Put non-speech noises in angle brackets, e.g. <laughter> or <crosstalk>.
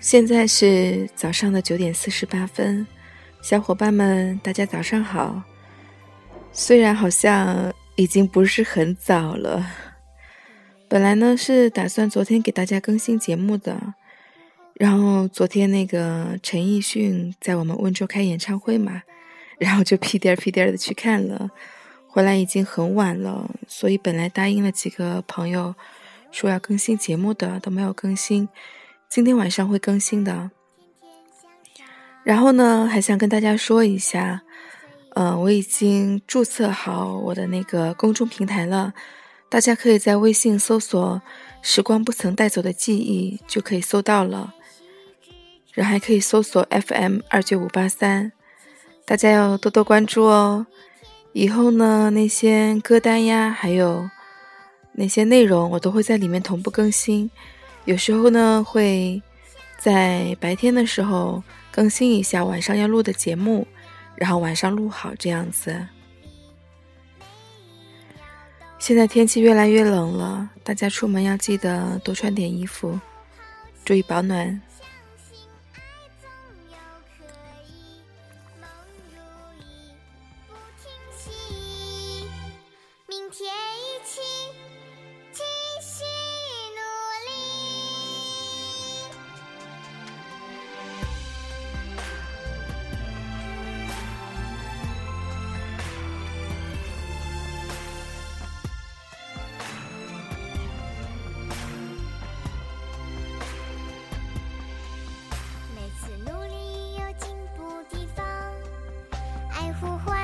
现在是早上的九点四十八分，小伙伴们，大家早上好。虽然好像已经不是很早了，本来呢是打算昨天给大家更新节目的，然后昨天那个陈奕迅在我们温州开演唱会嘛，然后就 <laughs> 屁颠儿屁颠儿的去看了，回来已经很晚了，所以本来答应了几个朋友说要更新节目的都没有更新。今天晚上会更新的，然后呢，还想跟大家说一下，呃，我已经注册好我的那个公众平台了，大家可以在微信搜索“时光不曾带走的记忆”就可以搜到了，然后还可以搜索 FM 二九五八三，大家要多多关注哦。以后呢，那些歌单呀，还有那些内容，我都会在里面同步更新。有时候呢，会在白天的时候更新一下晚上要录的节目，然后晚上录好这样子。现在天气越来越冷了，大家出门要记得多穿点衣服，注意保暖。不会。